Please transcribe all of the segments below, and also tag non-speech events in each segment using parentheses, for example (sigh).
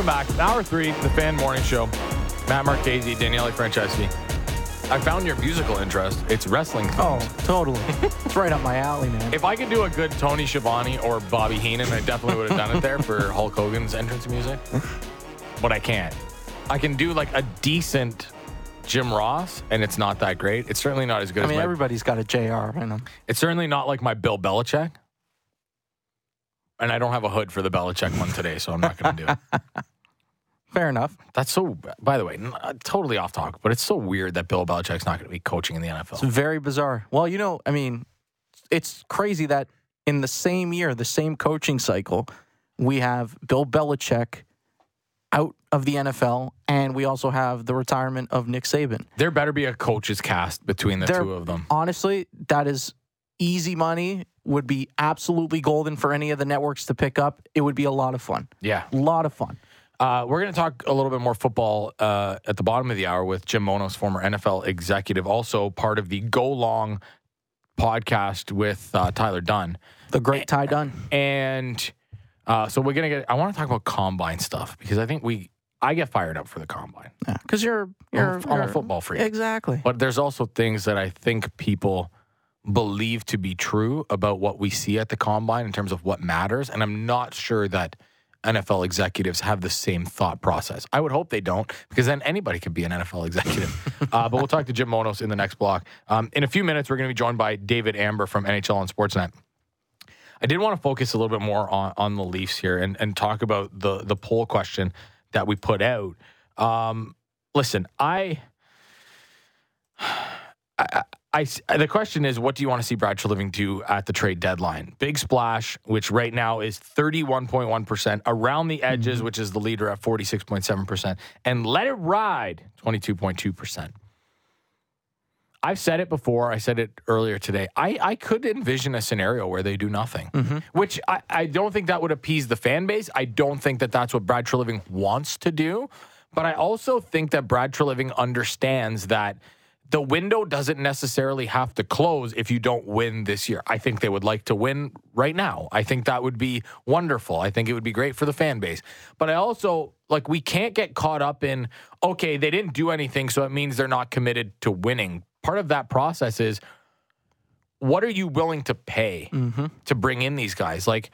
Welcome back. Hour three, the Fan Morning Show. Matt Marchese, Daniele Franceschi. I found your musical interest. It's wrestling. Oh, totally. (laughs) it's right up my alley, man. If I could do a good Tony Schiavone or Bobby Heenan, I definitely would have done it there for (laughs) Hulk Hogan's entrance music. But I can't. I can do like a decent Jim Ross, and it's not that great. It's certainly not as good I as mean, my. everybody's got a JR in them. It's certainly not like my Bill Belichick. And I don't have a hood for the Belichick one today, so I'm not going to do it. (laughs) Fair enough. That's so. By the way, uh, totally off topic, but it's so weird that Bill Belichick's not going to be coaching in the NFL. It's very bizarre. Well, you know, I mean, it's crazy that in the same year, the same coaching cycle, we have Bill Belichick out of the NFL, and we also have the retirement of Nick Saban. There better be a coach's cast between the There- two of them. Honestly, that is easy money. Would be absolutely golden for any of the networks to pick up. It would be a lot of fun. Yeah. A lot of fun. Uh, we're going to talk a little bit more football uh, at the bottom of the hour with Jim Monos, former NFL executive, also part of the Go Long podcast with uh, Tyler Dunne. The great Ty Dunne. And uh, so we're going to get, I want to talk about combine stuff because I think we, I get fired up for the combine. Yeah, because you're you're, I'm a- I'm a football freak. Exactly. But there's also things that I think people believe to be true about what we see at the combine in terms of what matters. And I'm not sure that NFL executives have the same thought process. I would hope they don't, because then anybody could be an NFL executive. (laughs) uh, but we'll talk to Jim Monos in the next block. Um, in a few minutes, we're going to be joined by David Amber from NHL on Sportsnet. I did want to focus a little bit more on, on the Leafs here and, and talk about the the poll question that we put out. Um, listen, I, (sighs) I, I, the question is, what do you want to see Brad Treliving do at the trade deadline? Big splash, which right now is thirty one point one percent, around the edges, mm-hmm. which is the leader at forty six point seven percent, and let it ride twenty two point two percent. I've said it before. I said it earlier today. I, I could envision a scenario where they do nothing, mm-hmm. which I, I don't think that would appease the fan base. I don't think that that's what Brad Treliving wants to do. But I also think that Brad Treliving understands that the window doesn't necessarily have to close if you don't win this year. I think they would like to win right now. I think that would be wonderful. I think it would be great for the fan base. But I also like we can't get caught up in okay, they didn't do anything so it means they're not committed to winning. Part of that process is what are you willing to pay mm-hmm. to bring in these guys? Like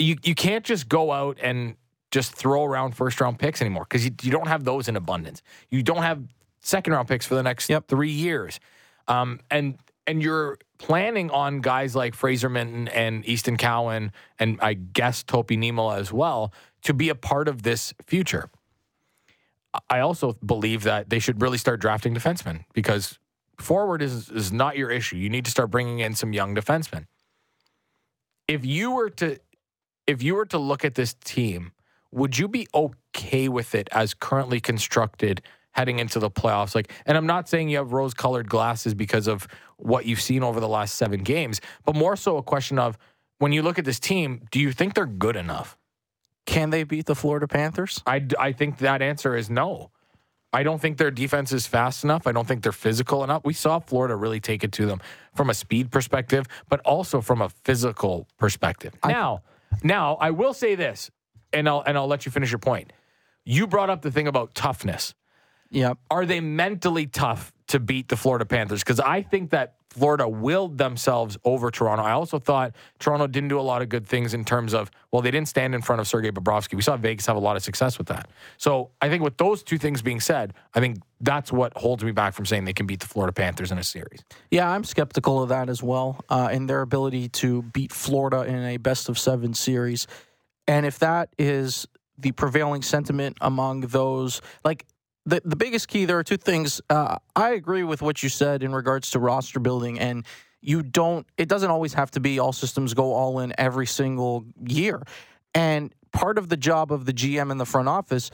you you can't just go out and just throw around first round picks anymore because you, you don't have those in abundance. You don't have second round picks for the next Yep. three years, um, and and you're planning on guys like Fraser Minten and Easton Cowan and I guess Topi Niemelä as well to be a part of this future. I also believe that they should really start drafting defensemen because forward is is not your issue. You need to start bringing in some young defensemen. If you were to if you were to look at this team, would you be okay with it as currently constructed heading into the playoffs? Like, and I'm not saying you have rose-colored glasses because of what you've seen over the last seven games, but more so a question of when you look at this team, do you think they're good enough? Can they beat the Florida Panthers? I, I think that answer is no. I don't think their defense is fast enough. I don't think they're physical enough. We saw Florida really take it to them from a speed perspective, but also from a physical perspective. now, now I will say this, and I'll and I'll let you finish your point. You brought up the thing about toughness. Yep. Are they mentally tough to beat the Florida Panthers? Because I think that Florida willed themselves over Toronto. I also thought Toronto didn't do a lot of good things in terms of, well, they didn't stand in front of Sergei Bobrovsky. We saw Vegas have a lot of success with that. So I think with those two things being said, I think that's what holds me back from saying they can beat the Florida Panthers in a series. Yeah, I'm skeptical of that as well, uh, in their ability to beat Florida in a best of seven series. And if that is the prevailing sentiment among those, like the the biggest key, there are two things. Uh, I agree with what you said in regards to roster building, and you don't. It doesn't always have to be all systems go all in every single year. And part of the job of the GM in the front office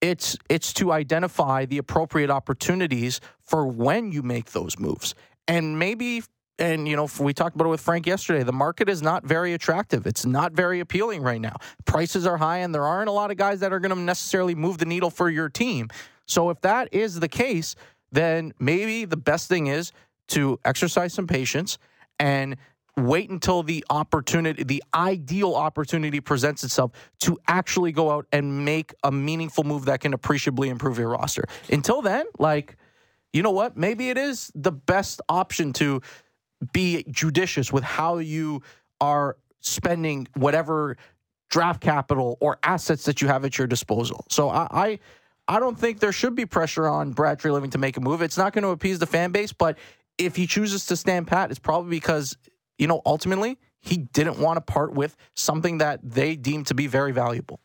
it's it's to identify the appropriate opportunities for when you make those moves and maybe and you know we talked about it with frank yesterday the market is not very attractive it's not very appealing right now prices are high and there aren't a lot of guys that are going to necessarily move the needle for your team so if that is the case then maybe the best thing is to exercise some patience and wait until the opportunity, the ideal opportunity presents itself to actually go out and make a meaningful move that can appreciably improve your roster. Until then, like, you know what? Maybe it is the best option to be judicious with how you are spending whatever draft capital or assets that you have at your disposal. So I, I I don't think there should be pressure on Brad Treliving to make a move. It's not going to appease the fan base, but if he chooses to stand pat, it's probably because, you know, ultimately he didn't want to part with something that they deem to be very valuable.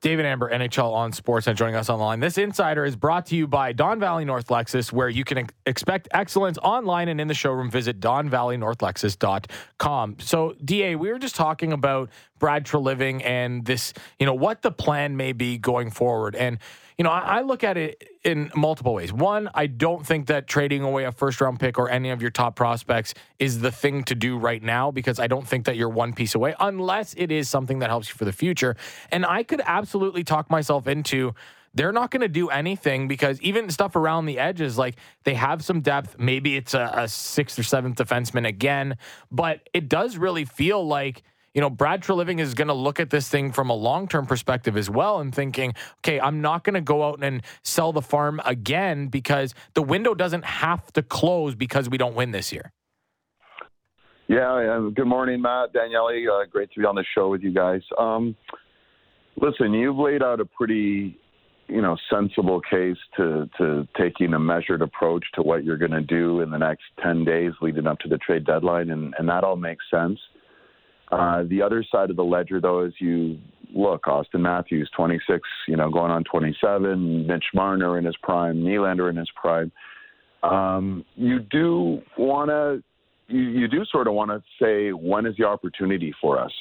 David Amber, NHL on Sportsnet, joining us online. This insider is brought to you by Don Valley North Lexus, where you can expect excellence online and in the showroom. Visit donvalleynorthlexus.com. So, DA, we were just talking about Brad Treliving and this, you know, what the plan may be going forward. And you know, I, I, look at it in multiple ways. One, I don't think that trading away a first round pick or any of your top prospects is the thing to do right now because I don't think that you're one piece away unless it is something that helps you for the future. And I could absolutely talk myself into they're not going to do anything because even stuff around the edges, like they have some depth. Maybe it's a, a sixth or seventh defenseman again, but it does really feel like you know, Brad Treliving is going to look at this thing from a long term perspective as well and thinking, okay, I'm not going to go out and sell the farm again because the window doesn't have to close because we don't win this year. Yeah, good morning, Matt, Daniele. Uh, great to be on the show with you guys. Um, listen, you've laid out a pretty, you know, sensible case to to taking a measured approach to what you're going to do in the next ten days leading up to the trade deadline, and, and that all makes sense. Uh, the other side of the ledger, though, is you look, Auston Matthews, 26, you know, going on 27, Mitch Marner in his prime, Nylander in his prime. Um, you do want to, you, you do sort of want to say, when is the opportunity for us?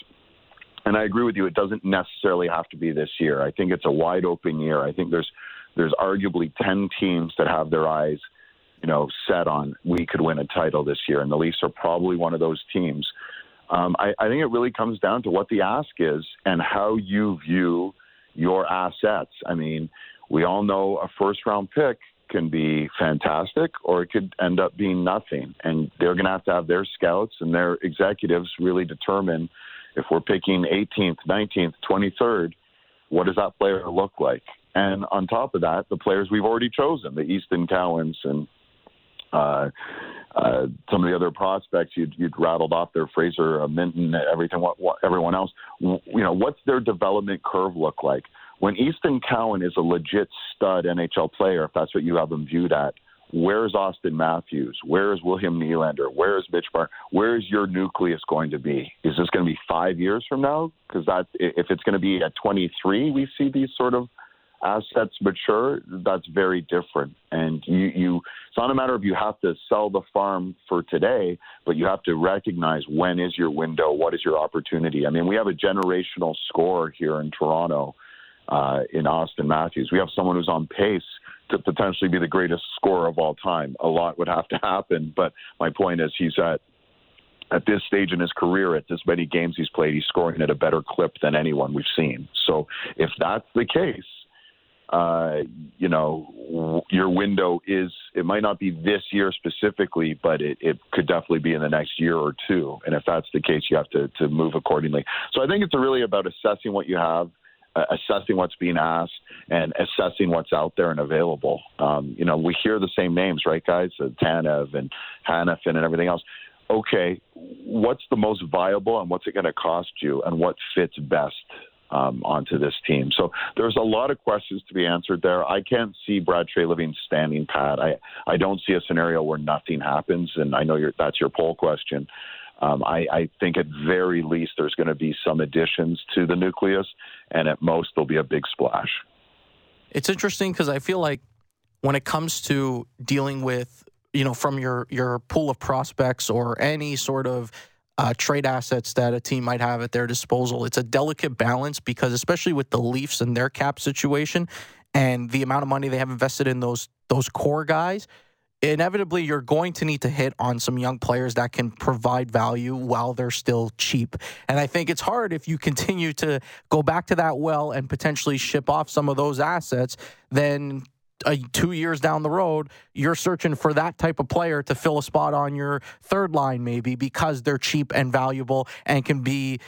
And I agree with you. It doesn't necessarily have to be this year. I think it's a wide open year. I think there's there's arguably 10 teams that have their eyes, you know, set on we could win a title this year, and the Leafs are probably one of those teams. Um, I, I think it really comes down to what the ask is and how you view your assets. I mean, we all know a first round pick can be fantastic or it could end up being nothing. And they're going to have to have their scouts and their executives really determine if we're picking 18th, 19th, 23rd, what does that player look like? And on top of that, the players we've already chosen, the Easton Cowans and uh, uh, some of the other prospects you'd, you'd rattled off there, Fraser, uh, Minten, everything, what, what, everyone else. You know, what's their development curve look like? When Easton Cowan is a legit stud NHL player, if that's what you have him viewed at, where's Auston Matthews? Where's William Nylander? Where's Mitch Bar? Where's your nucleus going to be? Is this going to be five years from now? Because that if it's going to be at 23, we see these sort of assets mature, that's very different. And you, you, it's not a matter of you have to sell the farm for today, but you have to recognize when is your window, what is your opportunity. I mean, we have a generational score here in Toronto, uh, in Auston Matthews. We have someone who's on pace to potentially be the greatest scorer of all time. A lot would have to happen, but my point is he's at at this stage in his career, at this many games he's played, he's scoring at a better clip than anyone we've seen. So if that's the case, uh, you know, your window is, it might not be this year specifically, but it, it could definitely be in the next year or two. And if that's the case, you have to, to move accordingly. So I think it's really about assessing what you have, uh, assessing what's being asked, and assessing what's out there and available. Um, you know, we hear the same names, right, guys? Uh, Tanev and Hanifin and everything else okay, what's the most viable and what's it going to cost you and what fits best um, onto this team. So there's a lot of questions to be answered there. I can't see Brad Treliving standing pat. I, I don't see a scenario where nothing happens, and I know that's your poll question. Um, I, I think at very least there's going to be some additions to the nucleus, and at most there'll be a big splash. It's interesting because I feel like when it comes to dealing with you know from your your pool of prospects or any sort of uh, trade assets that a team might have at their disposal. It's a delicate balance because, especially with the Leafs and their cap situation and the amount of money they have invested in those those core guys, inevitably you're going to need to hit on some young players that can provide value while they're still cheap. And I think it's hard if you continue to go back to that well and potentially ship off some of those assets, then two years down the road, you're searching for that type of player to fill a spot on your third line, maybe because they're cheap and valuable and can be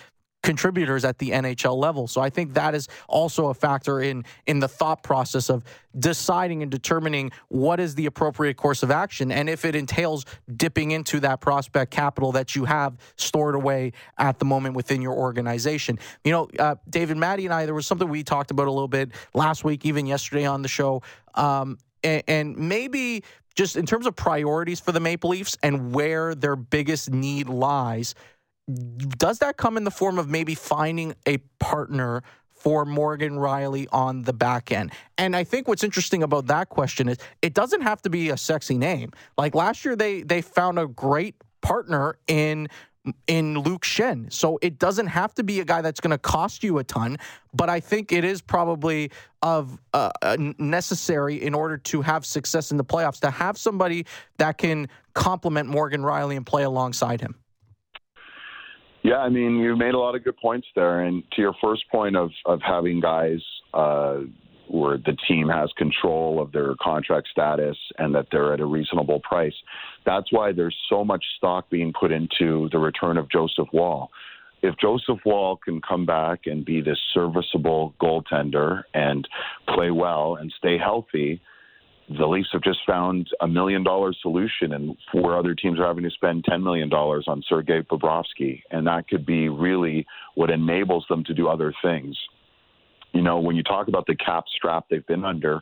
contributors at the NHL level. So I think that is also a factor in in the thought process of deciding and determining what is the appropriate course of action and if it entails dipping into that prospect capital that you have stored away at the moment within your organization. You know, uh, David, Maddie, and I, there was something we talked about a little bit last week, even yesterday on the show, um, and, and maybe just in terms of priorities for the Maple Leafs and where their biggest need lies does that come in the form of maybe finding a partner for Morgan Rielly on the back end? And I think what's interesting about that question is it doesn't have to be a sexy name. Like last year, they they found a great partner in in Luke Schenn. So it doesn't have to be a guy that's going to cost you a ton, but I think it is probably of uh, uh, necessary in order to have success in the playoffs to have somebody that can complement Morgan Rielly and play alongside him. Yeah, I mean, you made a lot of good points there. And to your first point of, of having guys uh, where the team has control of their contract status and that they're at a reasonable price, that's why there's so much stock being put into the return of Joseph Woll. If Joseph Woll can come back and be this serviceable goaltender and play well and stay healthy, the Leafs have just found a million dollar solution, and four other teams are having to spend $10 million on Sergei Bobrovsky. And that could be really what enables them to do other things. You know, when you talk about the cap strap they've been under,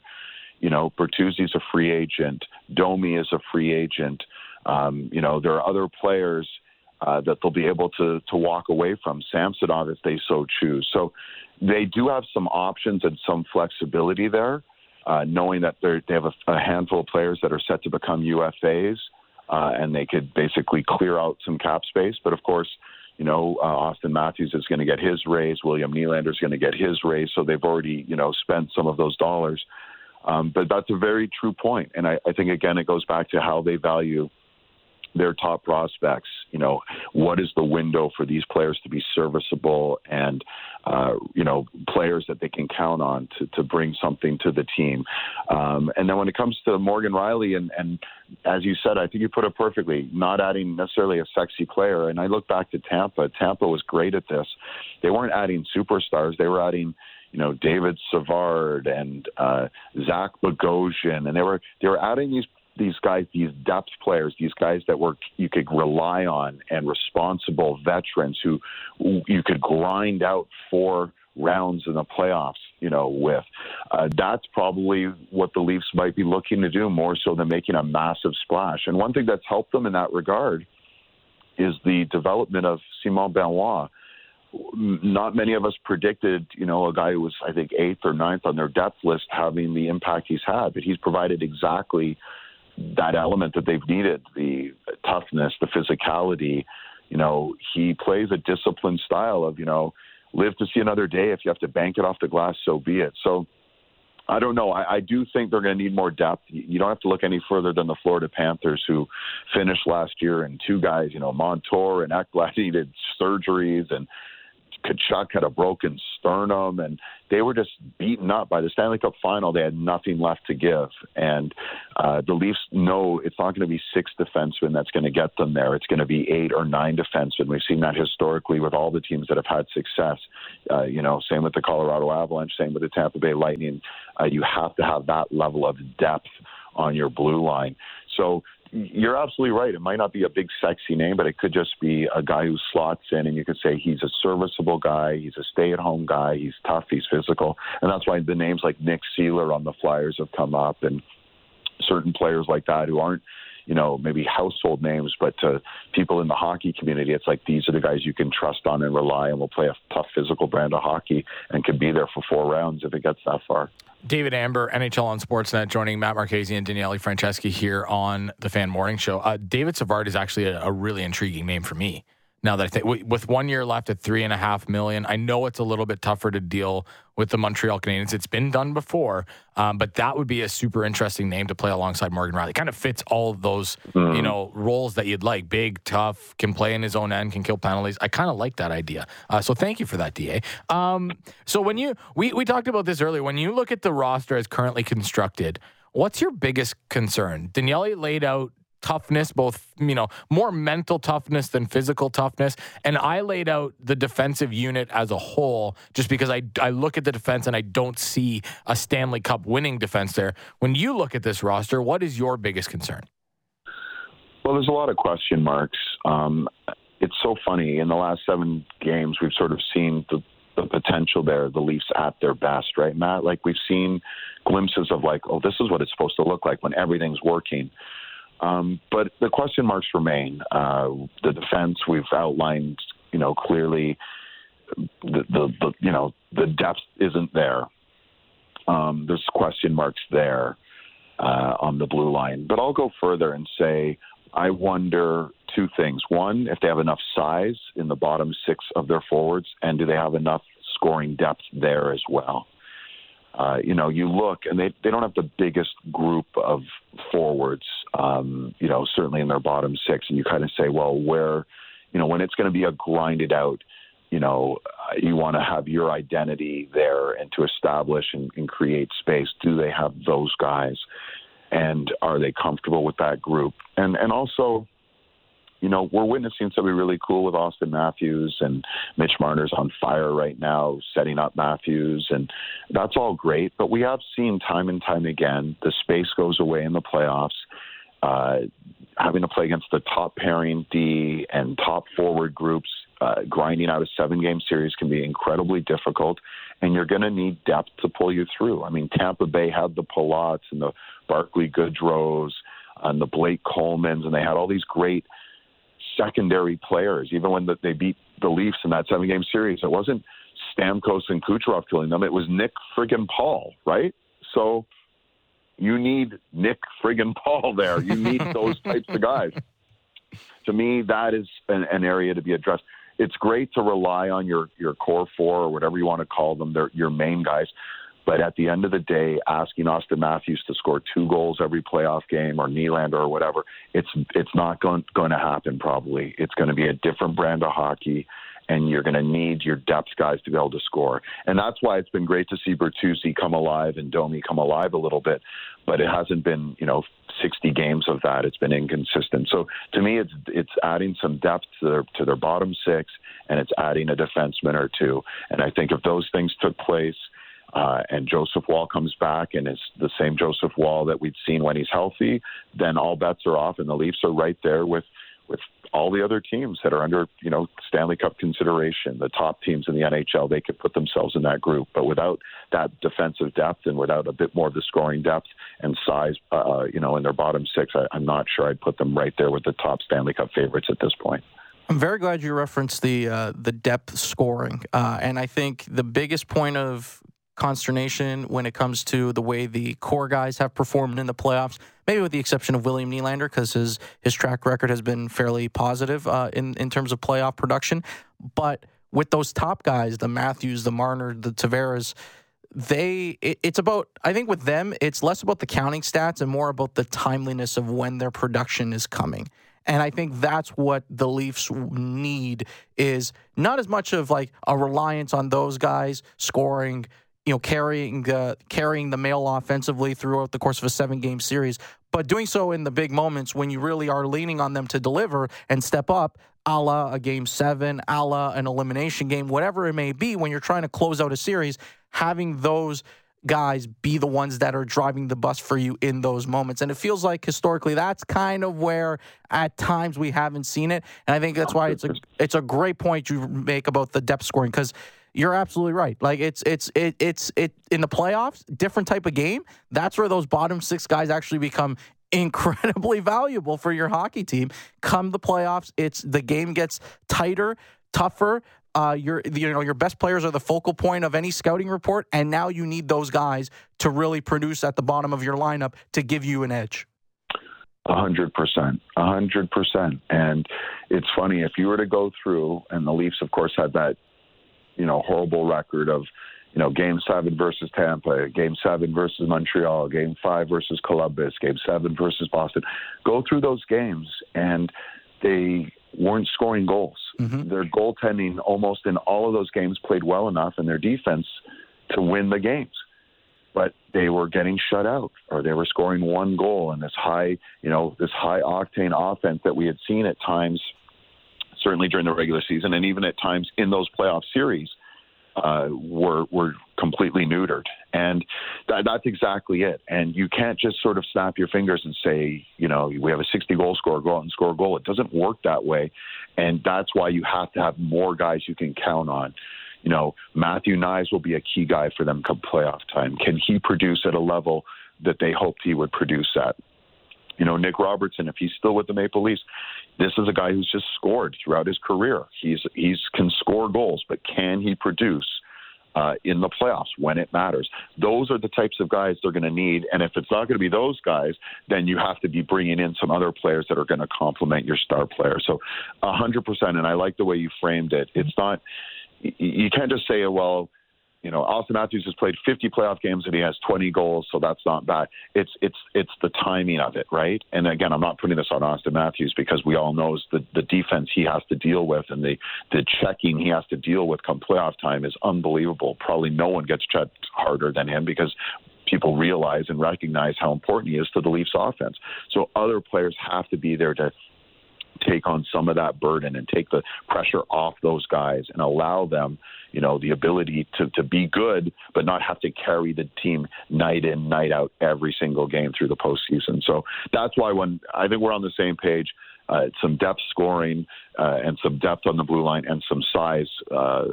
you know, Bertuzzi's a free agent, Domi is a free agent. Um, you know, there are other players uh, that they'll be able to to walk away from, Samsonov if they so choose. So they do have some options and some flexibility there uh, knowing that they have a, a, handful of players that are set to become UFAs, uh, and they could basically clear out some cap space. But of course, you know, uh, Auston Matthews is going to get his raise. William Nylander is going to get his raise. So they've already, you know, spent some of those dollars. Um, but that's a very true point, and I, I think again it goes back to how they value their top prospects. You know, what is the window for these players to be serviceable and, uh, you know, players that they can count on to, to bring something to the team. Um, and then when it comes to Morgan Rielly, and, and as you said, I think you put it perfectly, not adding necessarily a sexy player. And I look back to Tampa. Tampa was great at this. They weren't adding superstars, they were adding you know David Savard and uh, Zach Bogosian, and they were they were adding these these guys, these depth players, these guys that were you could rely on and responsible veterans who you could grind out four rounds in the playoffs, you know, with. Uh, that's probably what the Leafs might be looking to do more so than making a massive splash. And one thing that's helped them in that regard is the development of Simon Benoit. Not many of us predicted, you know, a guy who was, I think, eighth or ninth on their depth list having the impact he's had, but he's provided exactly that element that they've needed the toughness, the physicality. You know, he plays a disciplined style of, you know, live to see another day. If you have to bank it off the glass, so be it. So I don't know. I, I do think they're going to need more depth. You don't have to look any further than the Florida Panthers, who finished last year, and two guys, you know, Montour and Ekblad (laughs) needed surgeries, and Tkachuk had a broken sternum, and they were just beaten up by the Stanley Cup final. They had nothing left to give, and uh, the Leafs know it's not going to be six defensemen that's going to get them there. It's going to be eight or nine defensemen. We've seen that historically with all the teams that have had success. Uh, you know, same with the Colorado Avalanche, same with the Tampa Bay Lightning. Uh, you have to have that level of depth on your blue line. So you're absolutely right. It might not be a big, sexy name, but it could just be a guy who slots in, and you could say he's a serviceable guy, he's a stay-at-home guy, he's tough, he's physical, and that's why the names like Nick Seeler on the Flyers have come up, and certain players like that who aren't you know, maybe household names, but to people in the hockey community, it's like these are the guys you can trust on and rely and will play a tough physical brand of hockey and can be there for four rounds if it gets that far. David Amber, NHL on Sportsnet, joining Matt Marchese and Daniele Franceschi here on the Fan Morning Show. Uh, David Savard is actually a, a really intriguing name for me now that I think with one year left at three and a half million, I know it's a little bit tougher to deal with the Montreal Canadiens. It's been done before, um, but that would be a super interesting name to play alongside Morgan Rielly. Kind of fits all of those, mm. you know, roles that you'd like. Big, tough, can play in his own end, can kill penalties. I kind of like that idea. Uh, so thank you for that, Da. Um, so when you we we talked about this earlier. When you look at the roster as currently constructed What's your biggest concern? Daniele laid out toughness, both, you know, more mental toughness than physical toughness. And I laid out the defensive unit as a whole just because I, I look at the defense and I don't see a Stanley Cup winning defense there. When you look at this roster, what is your biggest concern? Well, there's a lot of question marks. Um, it's so funny. In the last seven games, we've sort of seen the, the potential there, the Leafs at their best, right, Matt? Like we've seen glimpses of like, oh, this is what it's supposed to look like when everything's working. Um, but the question marks remain. Uh, the defense we've outlined, you know, clearly. The, the, the you know the depth isn't there. Um, there's question marks there uh, on the blue line. But I'll go further and say I wonder two things. One, if they have enough size in the bottom six of their forwards, and do they have enough scoring depth there as well? Uh, you know, you look and they, they don't have the biggest group of forwards, um, you know, certainly in their bottom six. And you kind of say, well, where, you know, when it's going to be a grinded out, you know, uh, you want to have your identity there and to establish and, and create space. Do they have those guys? And are they comfortable with that group? And, and also, you know, we're witnessing something really cool with Auston Matthews and Mitch Marner's on fire right now, setting up Matthews, and that's all great. But we have seen time and time again the space goes away in the playoffs. Uh, having to play against the top pairing D and top forward groups, uh, grinding out a seven game series can be incredibly difficult, and you're going to need depth to pull you through. I mean, Tampa Bay had the Palats and the Barclay Goodrows and the Blake Colemans, and they had all these great secondary players. Even when the, they beat the Leafs in that seven game series, it wasn't Stamkos and Kucherov killing them. It was Nick friggin' Paul, right? So you need Nick friggin' Paul there. You need (laughs) those types of guys. To me, that is an, an, area to be addressed. It's great to rely on your your core four or whatever you want to call them, They're your main guys. But at the end of the day, asking Auston Matthews to score two goals every playoff game or Nylander or whatever, it's it's not going going to happen. Probably, it's going to be a different brand of hockey, and you're going to need your depth guys to be able to score. And that's why it's been great to see Bertuzzi come alive and Domi come alive a little bit, but it hasn't been you know 60 games of that. It's been inconsistent. So to me, it's it's adding some depth to their to their bottom six, and it's adding a defenseman or two. And I think if those things took place uh, and Joseph Woll comes back and is the same Joseph Woll that we'd seen when he's healthy, then all bets are off, and the Leafs are right there with with all the other teams that are under you know Stanley Cup consideration. The top teams in the NHL they could put themselves in that group, but without that defensive depth and without a bit more of the scoring depth and size, uh, you know, in their bottom six, I, I'm not sure I'd put them right there with the top Stanley Cup favorites at this point. I'm very glad you referenced the uh, the depth scoring, uh, and I think the biggest point of consternation when it comes to the way the core guys have performed in the playoffs. Maybe with the exception of William Nylander, because his his track record has been fairly positive uh, in in terms of playoff production. But with those top guys, the Matthews, the Marner, the Tavares, they it, it's about I think with them it's less about the counting stats and more about the timeliness of when their production is coming. And I think that's what the Leafs need is not as much of like a reliance on those guys scoring you know, carrying carrying the mail offensively throughout the course of a seven game series, but doing so in the big moments when you really are leaning on them to deliver and step up, a la a game seven, a la an elimination game, whatever it may be, when you're trying to close out a series, having those guys be the ones that are driving the bus for you in those moments. And it feels like historically that's kind of where at times we haven't seen it. And I think that's why it's a it's a great point you make about the depth scoring because you're absolutely right. Like it's it's it, it's it in the playoffs, different type of game. That's where those bottom six guys actually become (laughs) incredibly valuable for your hockey team. Come the playoffs, it's the game gets tighter, tougher. Uh, your you know your best players are the focal point of any scouting report, and now you need those guys to really produce at the bottom of your lineup to give you an edge. A hundred percent, a hundred percent. And it's funny if you were to go through, and the Leafs, of course, had that you know horrible record of you know game seven versus Tampa, game seven versus Montreal, game five versus Columbus, game seven versus Boston. Go through those games and they weren't scoring goals. Mm-hmm. Their goaltending almost in all of those games played well enough, and their defense to win the games. but they were getting shut out or they were scoring one goal and this high, you know, this high octane offense that we had seen at times, certainly during the regular season and even at times in those playoff series, uh, were were completely neutered, and that, that's exactly it. And you can't just sort of snap your fingers and say, you know, we have a 60 goal scorer, go out and score a goal. It doesn't work that way, and that's why you have to have more guys you can count on you know, Matthew Knies will be a key guy for them come playoff time. Can he produce at a level that they hoped he would produce at? You know, Nick Robertson, if he's still with the Maple Leafs, this is a guy who's just scored throughout his career. He's he's can score goals, but can he produce uh, in the playoffs when it matters? Those are the types of guys they're going to need. And if it's not going to be those guys, then you have to be bringing in some other players that are going to complement your star player. So, a hundred percent. And I like the way you framed it. It's not you can't just say, well, you know, Auston Matthews has played 50 playoff games and he has 20 goals, so that's not bad. It's it's it's the timing of it, right? And again, I'm not putting this on Auston Matthews because we all knows the the defense he has to deal with and the the checking he has to deal with come playoff time is unbelievable. Probably no one gets checked harder than him because people realize and recognize how important he is to the Leafs offense. So other players have to be there to take on some of that burden and take the pressure off those guys and allow them, you know, the ability to, to be good, but not have to carry the team night in, night out every single game through the postseason. So that's why when I think we're on the same page, uh, some depth scoring uh, and some depth on the blue line and some size, uh,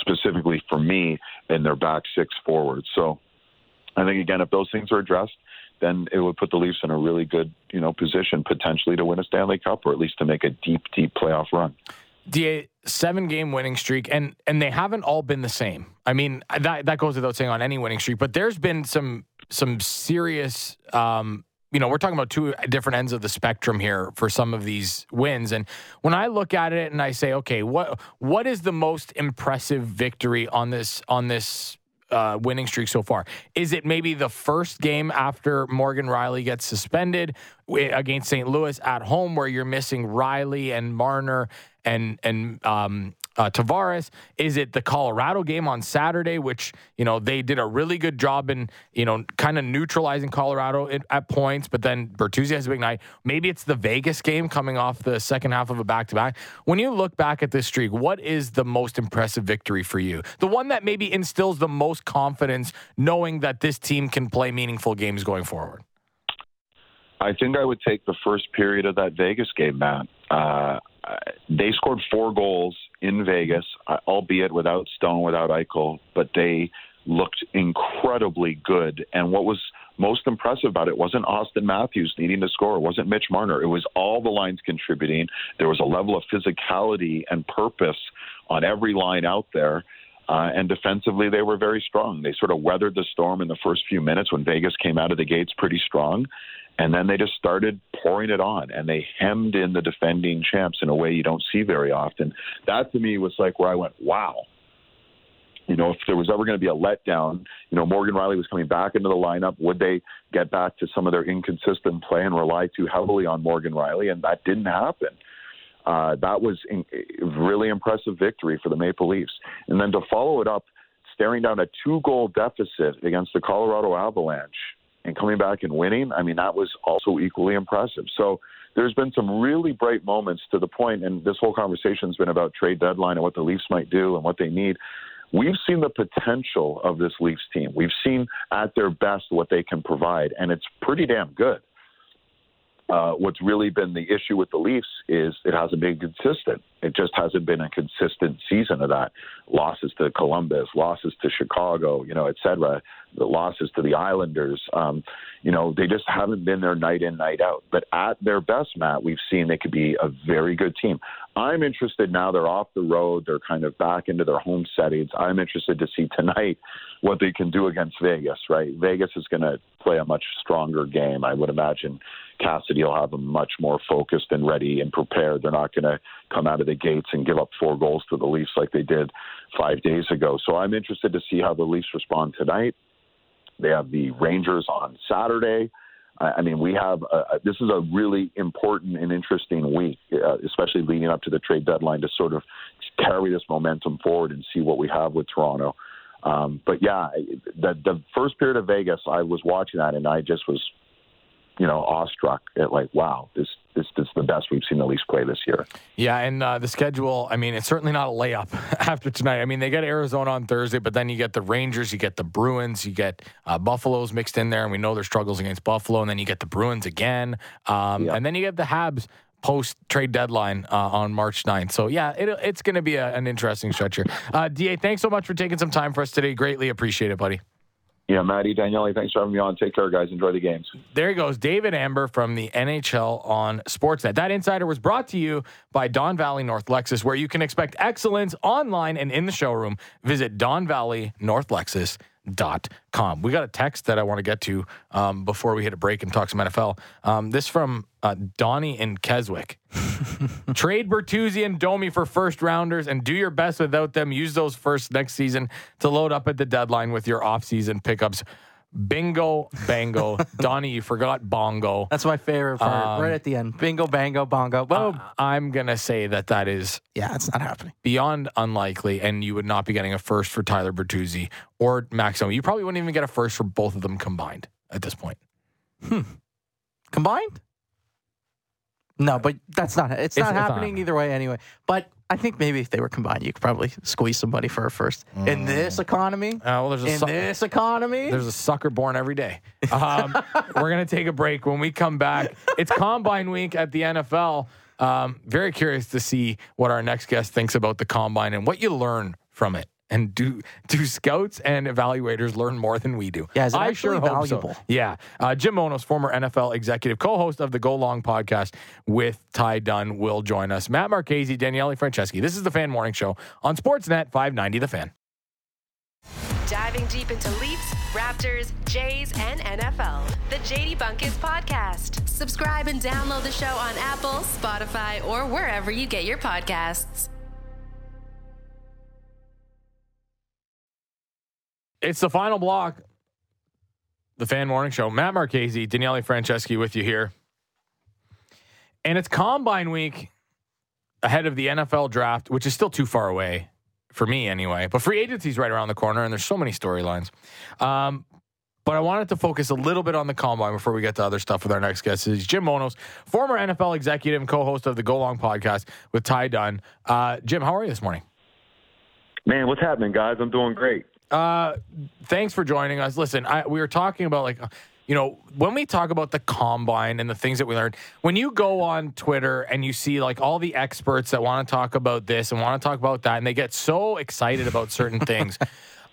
specifically for me in their back six forwards. So I think again, if those things are addressed, then it would put the Leafs in a really good, you know, position potentially to win a Stanley Cup or at least to make a deep, deep playoff run. Da seven game winning streak, and and they haven't all been the same. I mean that that goes without saying on any winning streak, but there's been some some serious. Um, you know, we're talking about two different ends of the spectrum here for some of these wins. And when I look at it and I say, okay, what what is the most impressive victory on this on this uh, winning streak so far? Is it maybe the first game after Morgan Rielly gets suspended against St. Louis at home, where you're missing Rielly and Marner and and um, uh, Tavares? Is it the Colorado game on Saturday, which you know they did a really good job in you know kind of neutralizing Colorado at, points, but then Bertuzzi has a big night. Maybe it's the Vegas game coming off the second half of a back to back. When you look back at this streak, what is the most impressive victory for you? The one that maybe instills the most confidence, knowing that this team can play meaningful games going forward. I think I would take the first period of that Vegas game, Matt. Uh, they scored four goals in Vegas, uh, albeit without Stone, without Eichel, but they looked incredibly good. And what was most impressive about it wasn't Auston Matthews needing to score, it wasn't Mitch Marner. It was all the lines contributing. There was a level of physicality and purpose on every line out there. Uh, and defensively, they were very strong. They sort of weathered the storm in the first few minutes when Vegas came out of the gates pretty strong. And then they just started pouring it on and they hemmed in the defending champs in a way you don't see very often. That to me was like where I went, wow. You know, if there was ever going to be a letdown, you know, Morgan Rielly was coming back into the lineup. Would they get back to some of their inconsistent play and rely too heavily on Morgan Rielly? And that didn't happen. Uh, that was a really impressive victory for the Maple Leafs. And then to follow it up, staring down a two goal deficit against the Colorado Avalanche and coming back and winning, I mean, that was also equally impressive. So there's been some really bright moments to the point, and this whole conversation's been about trade deadline and what the Leafs might do and what they need. We've seen the potential of this Leafs team. We've seen at their best what they can provide, and it's pretty damn good. Uh, what's really been the issue with the Leafs is it hasn't been consistent. It just hasn't been a consistent season of that. Losses to Columbus, losses to Chicago, you know, et cetera. The losses to the Islanders. Um, you know, they just haven't been there night in, night out. But at their best, Matt, we've seen they could be a very good team. I'm interested now they're off the road. They're kind of back into their home settings. I'm interested to see tonight what they can do against Vegas, right? Vegas is going to play a much stronger game. I would imagine Cassidy will have them much more focused and ready and prepared. They're not going to come out of the gates and give up four goals to the Leafs like they did five days ago. So I'm interested to see how the Leafs respond tonight. They have the Rangers on Saturday. I mean, we have a, this is a really important and interesting week, uh, especially leading up to the trade deadline to sort of carry this momentum forward and see what we have with Toronto. Um, but yeah, the the first period of Vegas, I was watching that and I just was, you know, awestruck at like, wow, this this, this is the best we've seen the Leafs play this year. Yeah, and uh, the schedule, I mean, it's certainly not a layup (laughs) after tonight. I mean, they get Arizona on Thursday, but then you get the Rangers, you get the Bruins, you get uh, Buffalo's mixed in there, and we know their struggles against Buffalo, and then you get the Bruins again, um, Yeah. and then you get the Habs post trade deadline uh, on March 9th. So, yeah, it, it's going to be a, an interesting stretch here. Uh, DA, thanks so much for taking some time for us today. Greatly appreciate it, buddy. Yeah, Maddie, Daniele, thanks for having me on. Take care, guys. Enjoy the games. There he goes, David Amber from the NHL on Sportsnet. That insider was brought to you by Don Valley North Lexus, where you can expect excellence online and in the showroom. Visit DonValleyNorthLexus.com. We got a text that I want to get to um, before we hit a break and talk some NFL. Um, this from uh, Donnie in Keswick. (laughs) Trade Bertuzzi and Domi for first rounders and do your best without them. Use those first next season to load up at the deadline with your offseason pickups. Bingo, bango. (laughs) Donnie, you forgot bongo. That's my favorite part. Um, right at the end. Bingo, bango, bongo. Boom. I'm going to say that that is yeah, it's not happening. beyond unlikely, and you would not be getting a first for Tyler Bertuzzi or Max Domi. You probably wouldn't even get a first for both of them combined at this point. Hmm. Combined? No, but that's not. It's, It's- not it's happening either way. Anyway, but I think maybe if they were combined, you could probably squeeze somebody for a first in this economy. Uh, well, there's a In su- this economy, There's a sucker born every day. Um, (laughs) we're going to take a break. When we come back, it's combine week at the NFL. Um, very curious to see what our next guest thinks about the combine and what you learn from it. And do do scouts and evaluators learn more than we do? Yeah, is it I actually sure hope so. Yeah. Uh, Jim Monos, former NFL executive, co-host of the Go Long podcast with Ty Dunne, will join us. Matt Marchese, Daniele Franceschi. This is the Fan Morning Show on Sportsnet 590 The Fan. Diving deep into Leafs, Raptors, Jays, and NFL. The JD Bunkis Podcast. Subscribe and download the show on Apple, Spotify, or wherever you get your podcasts. It's the final block. The Fan Morning Show. Matt Marchese, Daniele Franceschi with you here. And it's combine week ahead of the NFL draft, which is still too far away for me anyway. But free agency's right around the corner, and there's so many storylines. Um, but I wanted to focus a little bit on the combine before we get to other stuff with our next guest. Is Jim Monos, former NFL executive and co-host of the Go Long podcast with Ty Dunne. Uh, Jim, how are you this morning? Man, what's happening, guys? I'm doing great. Uh, thanks for joining us. Listen, I, we were talking about like, you know, when we talk about the combine and the things that we learned, when you go on Twitter and you see like all the experts that want to talk about this and want to talk about that, and they get so excited about certain (laughs) things.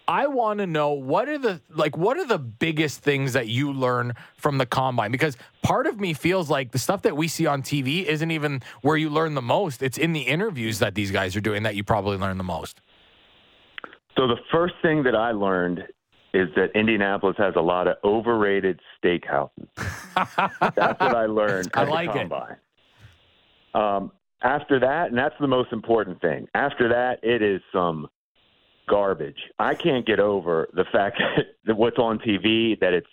I want to know what are the like what are the biggest things that you learn from the combine because part of me feels like the stuff that we see on TV isn't even where you learn the most. It's in the interviews that these guys are doing that you probably learn the most. So the first thing that I learned is that Indianapolis has a lot of overrated steakhouses. (laughs) That's what I learned. I like it. Um, after that, and that's the most important thing. After that, it is some garbage. I can't get over the fact that, (laughs) that what's on TV that it's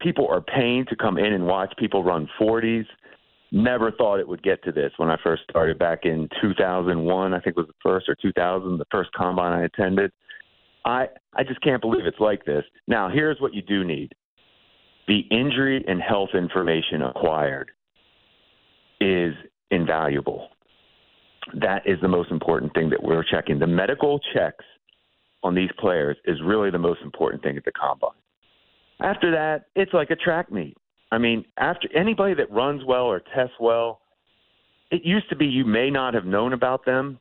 people are paying to come in and watch people run 40s. Never thought it would get to this when I first started back in 2001. I think was the first or 2000, the first combine I attended. I I just can't believe it's like this. Now, here's what you do need: the injury and health information acquired is invaluable. That is the most important thing that we're checking. The medical checks on these players is really the most important thing at the combine. After that, it's like a track meet. I mean, after anybody that runs well or tests well, it used to be you may not have known about them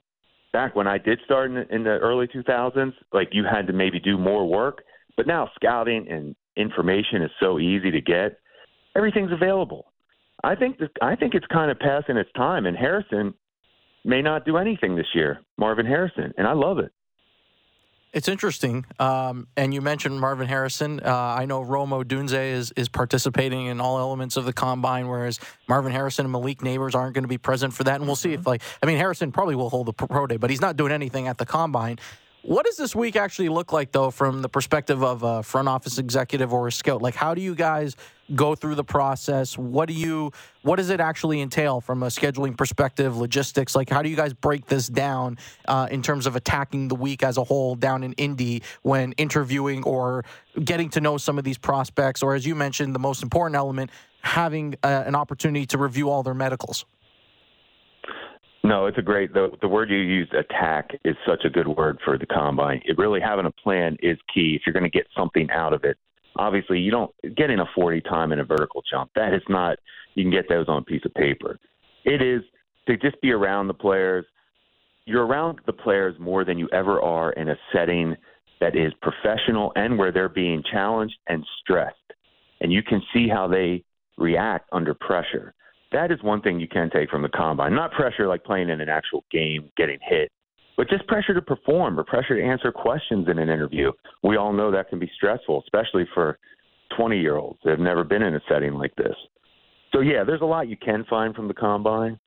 back when I did start in, in the early 2000s. Like you had to maybe do more work, but now scouting and information is so easy to get. Everything's available. I think that, I think it's kind of passing its time, and Harrison may not do anything this year, Marvin Harrison, and I love it. It's interesting. Um, and you mentioned Marvin Harrison. Uh, I know Rome Odunze is, is participating in all elements of the combine, whereas Marvin Harrison and Malik Nabers aren't going to be present for that. And we'll see if, like, I mean, Harrison probably will hold the pro day, but he's not doing anything at the combine. What does this week actually look like, though, from the perspective of a front office executive or a scout? Like, how do you guys go through the process? What do you, what does it actually entail from a scheduling perspective, logistics? Like, how do you guys break this down uh, in terms of attacking the week as a whole down in Indy when interviewing or getting to know some of these prospects, or as you mentioned, the most important element, having uh, an opportunity to review all their medicals? No, it's a great. The, the word you used, attack, is such a good word for the combine. It really having a plan is key if you're going to get something out of it. Obviously, you don't getting a 40 time in a vertical jump. That is not. You can get those on a piece of paper. It is to just be around the players. You're around the players more than you ever are in a setting that is professional and where they're being challenged and stressed, and you can see how they react under pressure that is one thing you can take from the combine. Not pressure like playing in an actual game, getting hit, but just pressure to perform or pressure to answer questions in an interview. We all know that can be stressful, especially for 20 year olds that have never been in a setting like this. So yeah, there's a lot you can find from the combine.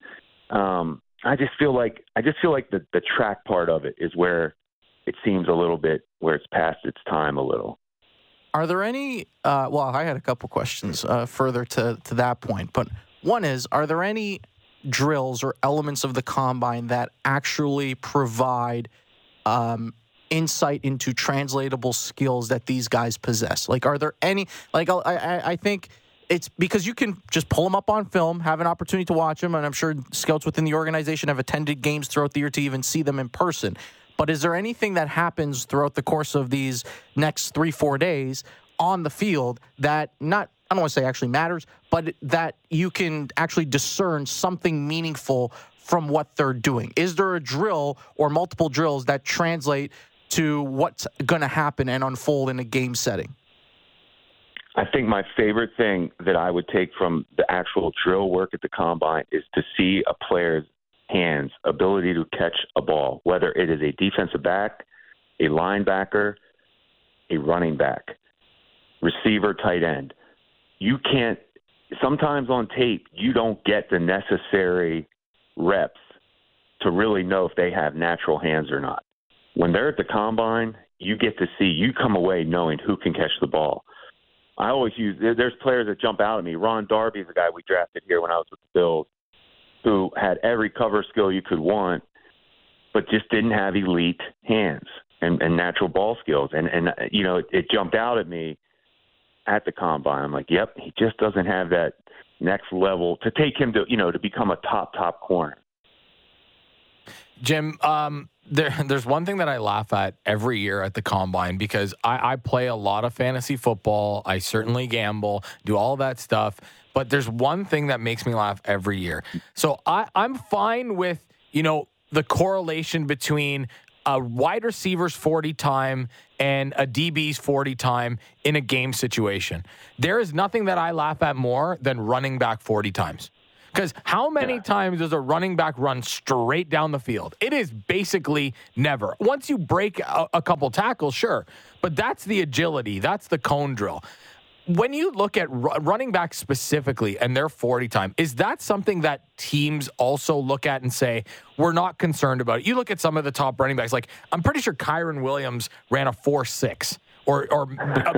Um, I just feel like I just feel like the the track part of it is where it seems a little bit where it's past its time a little. Are there any? Uh, well, I had a couple questions uh, further to to that point, but one is, are there any drills or elements of the combine that actually provide um, insight into translatable skills that these guys possess? Like, are there any? Like, I, I, I think it's because you can just pull them up on film, have an opportunity to watch them, and I'm sure scouts within the organization have attended games throughout the year to even see them in person. But is there anything that happens throughout the course of these next three, four days on the field that not I don't want to say actually matters, but that you can actually discern something meaningful from what they're doing. Is there a drill or multiple drills that translate to what's going to happen and unfold in a game setting? I think my favorite thing that I would take from the actual drill work at the combine is to see a player's hands, ability to catch a ball, whether it is a defensive back, a linebacker, a running back, receiver, tight end you can't sometimes on tape you don't get the necessary reps to really know if they have natural hands or not. When they're at the combine, you get to see you come away knowing who can catch the ball. I always use there's players that jump out at me. Ron Darby is a guy we drafted here when I was with the Bills, who had every cover skill you could want, but just didn't have elite hands and, and natural ball skills. And and you know it, it jumped out at me at the combine. I'm like, yep, he just doesn't have that next level to take him to, you know, to become a top, top corner. Jim, um, there, (laughs) there's one thing that I laugh at every year at the combine because I, I play a lot of fantasy football. I certainly gamble, do all that stuff. But there's one thing that makes me laugh every year. So I, I'm fine with, you know, the correlation between a wide receiver's 40 time and a DB's 40 time in a game situation. There is nothing that I laugh at more than running back 40 times. Because how many yeah. times does a running back run straight down the field? It is basically never. Once you break a, a couple tackles, sure. But that's the agility, that's the cone drill when you look at running back specifically and their 40 time, is that something that teams also look at and say, we're not concerned about it? You look at some of the top running backs, like I'm pretty sure Kyren Williams ran a 4 6 or or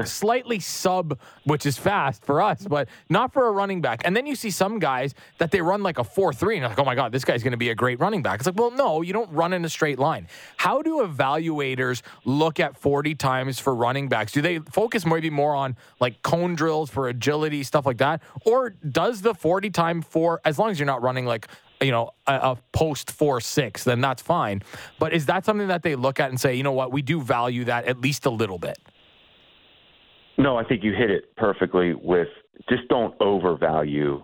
slightly sub, which is fast for us, but not for a running back. And then you see some guys that they run like a four three, and like, oh my god, this guy's going to be a great running back. It's like, well, no, you don't run in a straight line. How do evaluators look at forty times for running backs? Do they focus maybe more on like cone drills for agility, stuff like that, or does the forty time for as long as you're not running like you know, a, a, post four six, then that's fine. But is that something that they look at and say, you know what, we do value that at least a little bit? No, I think you hit it perfectly with just don't overvalue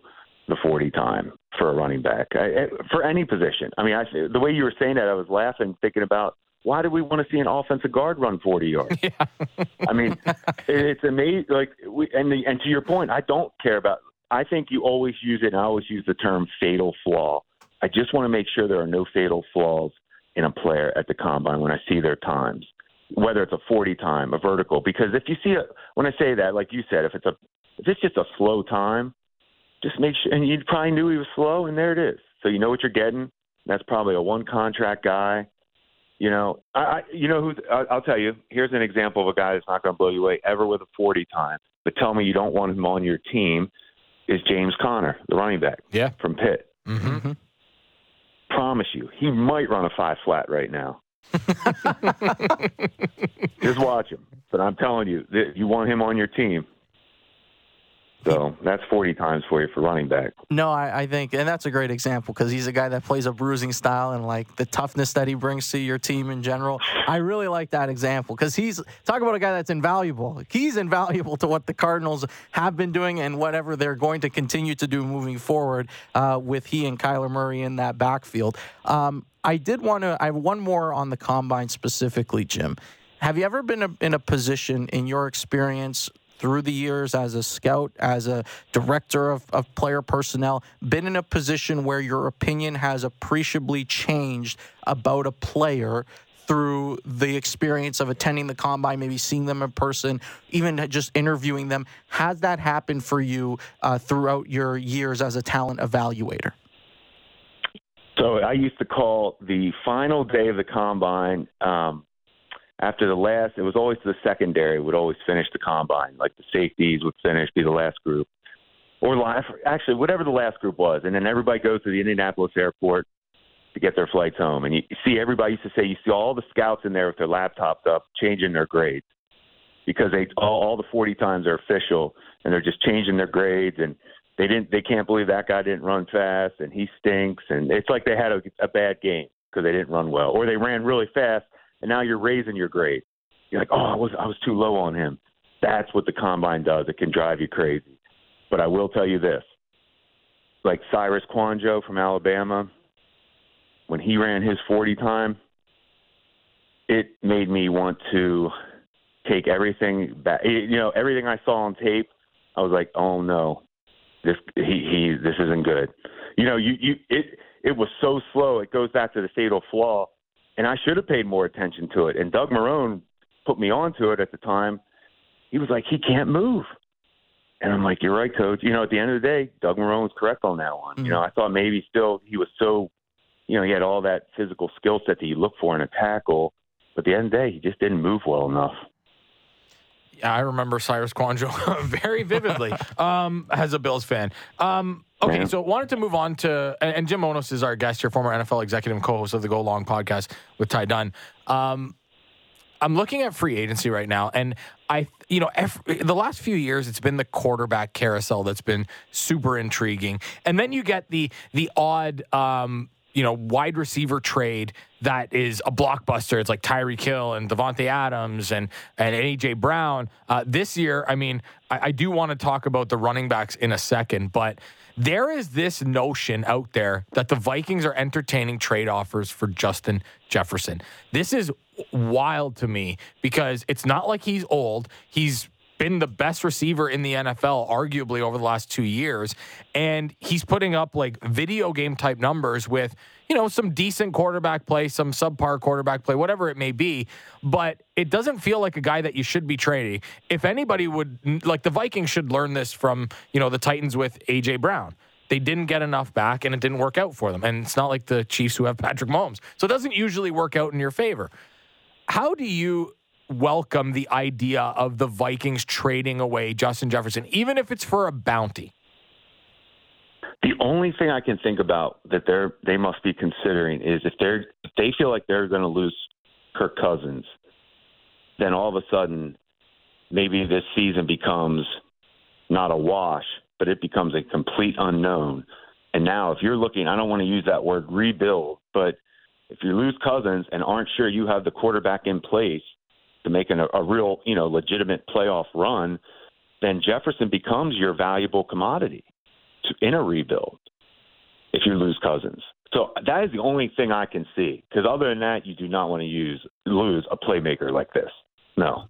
the 40 time for a running back I, for any position. I mean, I, the way you were saying that, I was laughing, thinking about why do we want to see an offensive guard run 40 yards? (laughs) Yeah. I mean, it's amazing. Like, we, and the, and to your point, I don't care about. I think you always use it. and I always use the term fatal flaw. I just want to make sure there are no fatal flaws in a player at the combine when I see their times whether it's a 40 time, a vertical. Because if you see a, when I say that, like you said, if it's a, if it's just a slow time, just make sure, and you probably knew he was slow, and there it is. So you know what you're getting. That's probably a one contract guy. You know, I, I you know who I, I'll tell you. Here's an example of a guy that's not going to blow you away ever with a 40 time. But tell me you don't want him on your team. Is James Conner, the running back Yeah. from Pitt? Mm-hmm. Promise you, he might run a five flat right now. (laughs) Just watch him. But I'm telling you, you want him on your team. So that's 40 times for you for running back. No, I, I think, and that's a great example because he's a guy that plays a bruising style and like the toughness that he brings to your team in general. I really like that example because he's talk about a guy that's invaluable. He's invaluable to what the Cardinals have been doing and whatever they're going to continue to do moving forward uh, with he and Kyler Murray in that backfield. Um, I did want to. I have one more on the combine specifically, Jim. Have you ever been in a position in your experience through the years as a scout, as a director of, of player personnel, been in a position where your opinion has appreciably changed about a player through the experience of attending the combine, maybe seeing them in person, even just interviewing them? Has that happened for you uh, throughout your years as a talent evaluator? So I used to call the final day of the combine um, after the last. It was always the secondary would always finish the combine, like the safeties would finish, be the last group, or actually whatever the last group was, and then everybody goes to the Indianapolis airport to get their flights home. And you you see everybody used to say you see all the scouts in there with their laptops up, changing their grades because they all, all the 40 times are official and they're just changing their grades and they didn't they can't believe that guy didn't run fast and he stinks and it's like they had a, a bad game because they didn't run well or they ran really fast and now you're raising your grade. You're like oh I was I was too low on him. That's what the combine does. It can drive you crazy. But I will tell you this. Like Cyrus Kouandjio from Alabama when he ran his 40 time it made me want to take everything back. You know everything I saw on tape I was like oh no. This he he this isn't good. You know, you you it it was so slow. It goes back to the fatal flaw, and I should have paid more attention to it. And Doug Marrone put me onto it at the time. He was like, he can't move, and I'm like, you're right, coach. You know, at the end of the day, Doug Marrone was correct on that one. Mhm. You know, I thought maybe still he was so, you know, he had all that physical skill set that you look for in a tackle, but at the end of the day, he just didn't move well enough. Yeah, I remember Cyrus Kouandjio (laughs) very vividly um, as a Bills fan. Um, okay, Yeah. so wanted to move on to, and, and Jim Monos is our guest here, former NFL executive and co-host of the Go Long podcast with Ty Dunne. Um, I'm looking at free agency right now, and I, you know, every, the last few years it's been the quarterback carousel that's been super intriguing, and then you get the the odd, um, you know, wide receiver trade that is a blockbuster. It's like Tyreek Hill and Davante Adams and and AJ Brown. Uh, this year, I mean, I, I do want to talk about the running backs in a second, but there is this notion out there that the Vikings are entertaining trade offers for Justin Jefferson. This is wild to me because it's not like he's old. He's been the best receiver in the NFL, arguably over the last two years. And he's putting up like video game type numbers with, you know, some decent quarterback play, some subpar quarterback play, whatever it may be. But it doesn't feel like a guy that you should be trading. If anybody would, like the Vikings should learn this from, you know, the Titans with A.J. Brown. They didn't get enough back and it didn't work out for them. And it's not like the Chiefs who have Patrick Mahomes. So it doesn't usually work out in your favor. How do you welcome the idea of the Vikings trading away Justin Jefferson, even if it's for a bounty? The only thing I can think about that they're they must be considering is if they're if they feel like they're going to lose Kirk Cousins, then all of a sudden maybe this season becomes not a wash, but it becomes a complete unknown. And now if you're looking, I don't want to use that word rebuild, but if you lose Cousins and aren't sure you have the quarterback in place to make an, a real, you know, legitimate playoff run, then Jefferson becomes your valuable commodity to, in a rebuild if you lose Cousins. So that is the only thing I can see. Because other than that, you do not want to use lose a playmaker like this. No,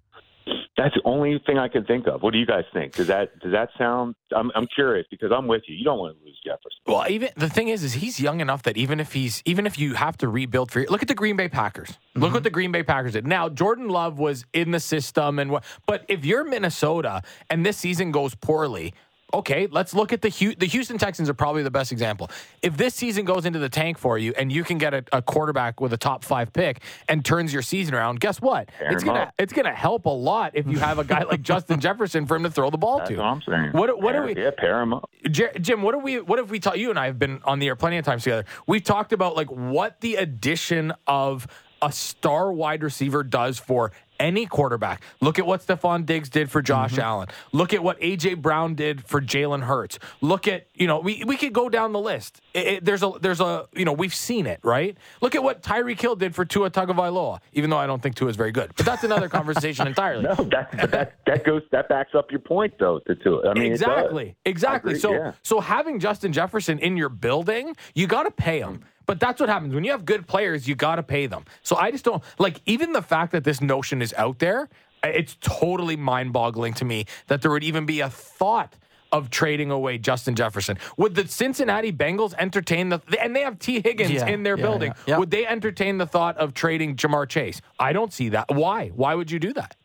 that's the only thing I can think of. What do you guys think? Does that does that sound? I'm I'm curious because I'm with you. You don't want to lose Jefferson. Well, even the thing is, is he's young enough that even if he's even if you have to rebuild for look at the Green Bay Packers. Look mm-hmm. what the Green Bay Packers did. Now Jordan Love was in the system and what, but if you're Minnesota and this season goes poorly. Okay, let's look at the the Houston Texans are probably the best example. If this season goes into the tank for you and you can get a, a quarterback with a top five pick and turns your season around, guess what? Pair it's gonna up. it's gonna help a lot if you have a guy like (laughs) Justin Jefferson for him to throw the ball That's to. what I'm saying. What what are we? Yeah, pair him up. Jer- Jim, what are we? What have we taught you and I have been on the air plenty of times together. We've talked about like what the addition of a star wide receiver does for any quarterback. Look at what Stefon Diggs did for Josh mm-hmm. Allen. Look at what AJ Brown did for Jalen Hurts. Look at you know we we could go down the list. It- it- there's a there's a you know we've seen it right. Look at what Tyreek Hill did for Tua Tagovailoa. Even though I don't think Tua is very good, but that's another (laughs) conversation entirely. No, that that that goes that backs up your point though. To, to I mean, exactly, exactly. Agree, so, yeah. so having Justin Jefferson in your building, you got to pay him. But that's what happens when you have good players. You got to pay them. So I just don't like even the fact that this notion is out there. It's totally mind-boggling to me that there would even be a thought of trading away Justin Jefferson. Would the Cincinnati Bengals entertain the and they have Tee Higgins Yeah, in their yeah, building? yeah. Yep. Would they entertain the thought of trading Ja'Marr Chase? I don't see that. Why? Why would you do that?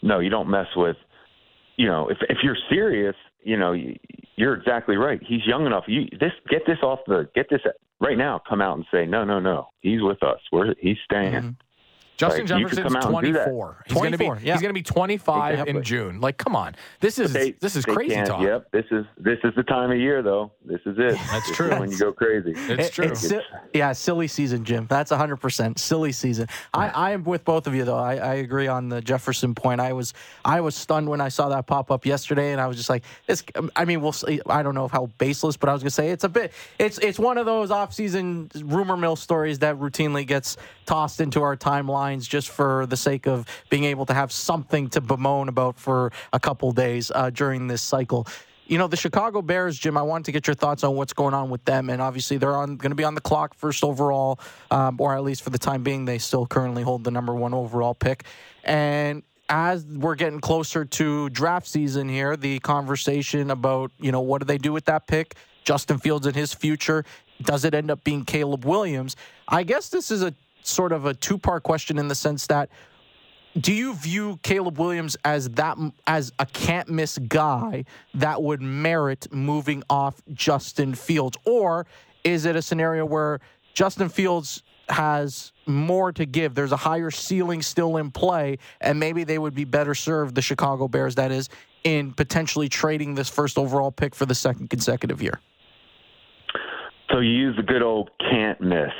no, you don't mess with. You know, if if you're serious, you know, you- you're exactly right. He's young enough. You this get this off the get this right now. Come out and say no, no, no. He's with us. We're he's staying. Mm-hmm. Justin Like, you Jefferson's come out and do that. 24. He's going to be yeah. he's going to be 25 in June. Like come on. This is They- this is crazy talk. Yep, this is this is the time of year though. This is it. (laughs) That's This true. when you go crazy. It's It- true. It's, si- yeah, silly season, Jim. That's 100% silly season. I, I am with both of you, though. I, I agree on the Jefferson point. I was I was stunned when I saw that pop up yesterday, and I was just like, "This." I mean, we'll see. I don't know how baseless, but I was gonna say it's a bit. It's it's one of those off-season rumor mill stories that routinely gets tossed into our timelines just for the sake of being able to have something to bemoan about for a couple days uh, during this cycle. You know, the Chicago Bears, Jim, I wanted to get your thoughts on what's going on with them. And obviously, they're on going to be on the clock first overall, um, or at least for the time being, they still currently hold the number one overall pick. And as we're getting closer to draft season here, the conversation about, you know, what do they do with that pick? Justin Fields and his future. Does it end up being Caleb Williams? I guess this is a sort of a two part question in the sense that do you view Caleb Williams as that as a can't miss guy that would merit moving off Justin Fields? Or is it a scenario where Justin Fields has more to give? There's a higher ceiling still in play and maybe they would be better served the Chicago Bears that is in potentially trading this first overall pick for the second consecutive year? So you use the good old can't miss.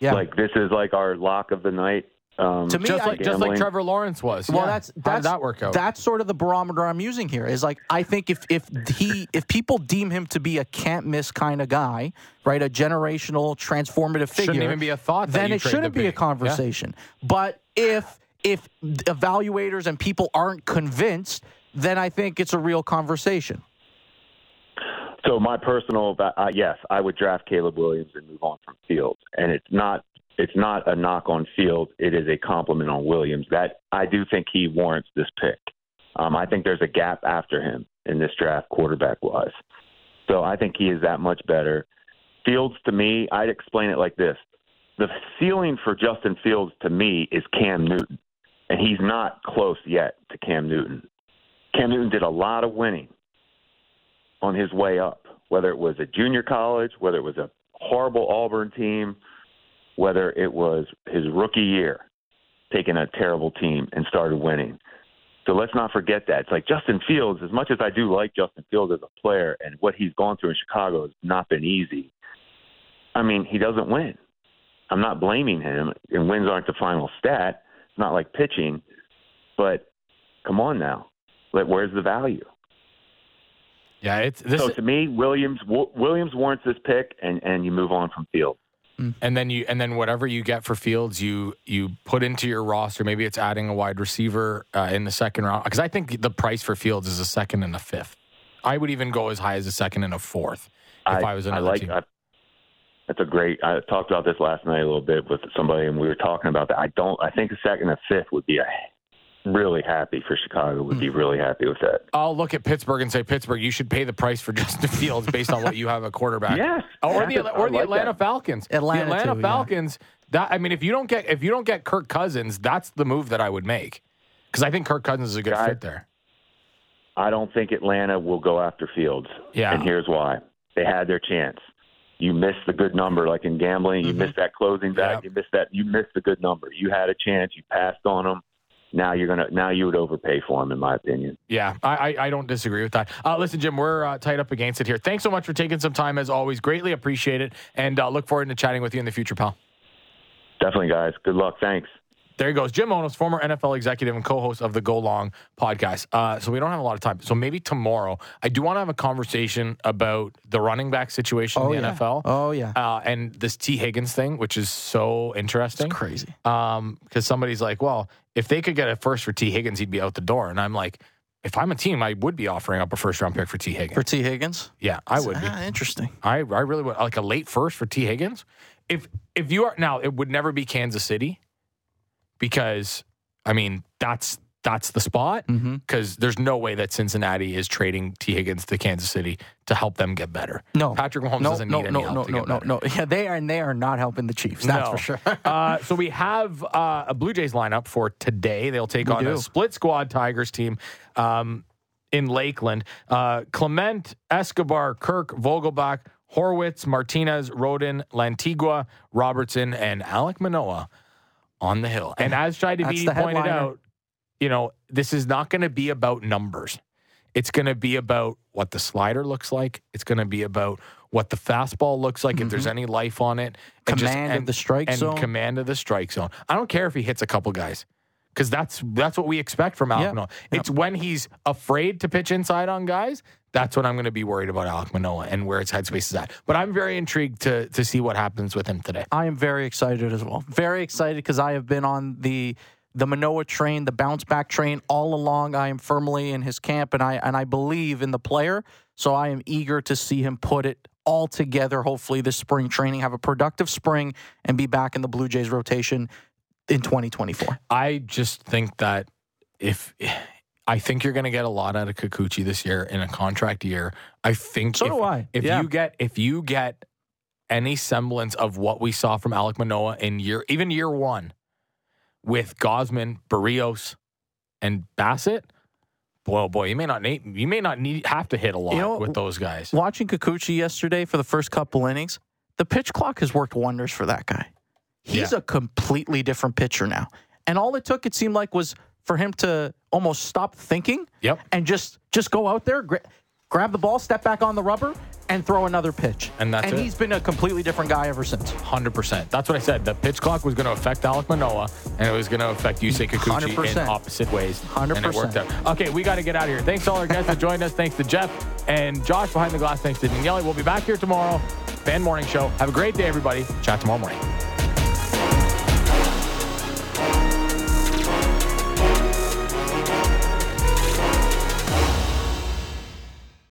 Yeah Like this is like our lock of the night. Um, To me, just I- like just like. Trevor Lawrence was. Well, Yeah. that's how that's did that work out? That's sort of the barometer I'm using here. Is like I think if if he if people deem him to be a can't miss kind of guy, right, a generational transformative figure, Shouldn't even be a thought. then it shouldn't be a pick. Yeah. conversation. But if if evaluators and people aren't convinced, then I think it's a real conversation. So my personal, uh, yes, I would draft Caleb Williams and move on from Fields, and it's not it's not a knock on Fields. It is a compliment on Williams. That I do think he warrants this pick. Um, I think there's a gap after him in this draft, quarterback wise. So I think he is that much better. Fields to me, I'd explain it like this: the ceiling for Justin Fields to me is Cam Newton, and he's not close yet to Cam Newton. Cam Newton did a lot of winning on his way up, whether it was a junior college, whether it was a horrible Auburn team, whether it was his rookie year, taking a terrible team and started winning. So let's not forget that. It's like Justin Fields, as much as I do like Justin Fields as a player and what he's gone through in Chicago has not been easy. I mean, he doesn't win. I'm not blaming him, and wins aren't the final stat. It's not like pitching, but come on now. Like, where's the value? Yeah, it's this, so to me, Williams w- Williams warrants this pick, and and you move on from Fields. and then you and then whatever you get for Fields, you you put into your roster. Maybe it's adding a wide receiver uh, in the second round because I think the price for Fields is a second and a fifth. I would even go as high as a second and a fourth if I, was I another like. team. I, that's a great. I talked about this last night a little bit with somebody, and we were talking about that. I don't. I think a second and a fifth would be a really happy for Chicago. Would Hmm. be really happy with that. I'll look at Pittsburgh and say Pittsburgh, you should pay the price for (laughs) Justin Fields based on what you have a quarterback. Yes, or the or I the Atlanta that. Falcons. Atlanta, the Atlanta too, yeah. Falcons. That I mean, if you don't get if you don't get Kirk Cousins, that's the move that I would make because I think Kirk Cousins is a good Yeah, I- fit there. I don't think Atlanta will go after Fields. Yeah. And here's why. They had their chance. You missed the good number, like in gambling. You Mhm. missed that closing back. Yep. You missed that. You missed the good number. You had a chance. You passed on them. Now you're gonna. Now you would overpay for him, in my opinion. Yeah, I, I, I don't disagree with that. Uh, listen, Jim, we're uh, tied up against it here. Thanks so much for taking some time, as always. Greatly appreciate it, and uh, look forward to chatting with you in the future, pal. Definitely, guys. Good luck. Thanks. There he goes, Jim Monos, former NFL executive and co-host of the Go Long podcast. Uh, so we don't have a lot of time. So maybe tomorrow, I do want to have a conversation about the running back situation Oh in the yeah. NFL. Oh yeah. Uh, and this Tee Higgins thing, which is so interesting. It's crazy. Um, because somebody's like, well, if they could get a first for Tee Higgins, he'd be out the door. And I'm like, if I'm a team, I would be offering up a first round pick for Tee Higgins. For Tee Higgins? yeah, I would be. Ah, interesting. I, I really would like a late first for Tee Higgins. If if you are now, it would never be Kansas City because I mean that's that's the spot Mm-hmm. because there's no way that Cincinnati is trading Tee Higgins to Kansas City to help them get better. No. Patrick Mahomes no, doesn't no, need any no, help no, no, no, no. Yeah, they are, and they are not helping the Chiefs. That's No. for sure. (laughs) uh, so we have uh, a Blue Jays lineup for today. They'll take We on a split squad Tigers team um, in Lakeland. Uh, Clement, Escobar, Kirk, Vogelbach, Horwitz, Martinez, Roden, Lantigua, Robertson, and Alek Manoah on the hill. And as Shi Davidi pointed out, you know, this is not going to be about numbers. It's going to be about what the slider looks like. It's going to be about what the fastball looks like, if there's any life on it. and Mm-hmm. Command of the strike and zone. command of the strike zone. I don't care if he hits a couple guys. Because that's that's what we expect from Alek Yeah. Manoah. It's when he's afraid to pitch inside on guys. That's when I'm going to be worried about Alek Manoah and where his headspace is at. But I'm very intrigued to to see what happens with him today. I am very excited as well. Very excited because I have been on the the Manoah train, the bounce back train all along. I am firmly in his camp, and I and I believe in the player. So I am eager to see him put it all together. Hopefully, this spring training, have a productive spring, and be back in the Blue Jays rotation in 2024. I just think that if I think you're going to get a lot out of Kikuchi this year in a contract year. I think So if, do I. If Yeah. you get if you get any semblance of what we saw from Alek Manoah in year even year one with Gausman, Berríos, and Bassett, boy, oh boy, you may not need you may not need have to hit a lot You know, with those guys. Watching Kikuchi yesterday for the first couple innings, the pitch clock has worked wonders for that guy. He's Yeah. a completely different pitcher now. And all it took, it seemed like, was for him to almost stop thinking Yep. and just just go out there, grab the ball, step back on the rubber, and throw another pitch. And that's it. and it. he's been a completely different guy ever since. Hundred percent. That's what I said. The pitch clock was going to affect Alek Manoah, and it was going to affect Yusei Kikuchi in 100%. opposite ways. And it worked out. Okay, we got to get out of here. Thanks to all our guests that joined us. Thanks to Jeff and Josh behind the glass. Thanks to Daniele. We'll be back here tomorrow. Fan Morning Show. Have a great day, everybody. Chat tomorrow morning.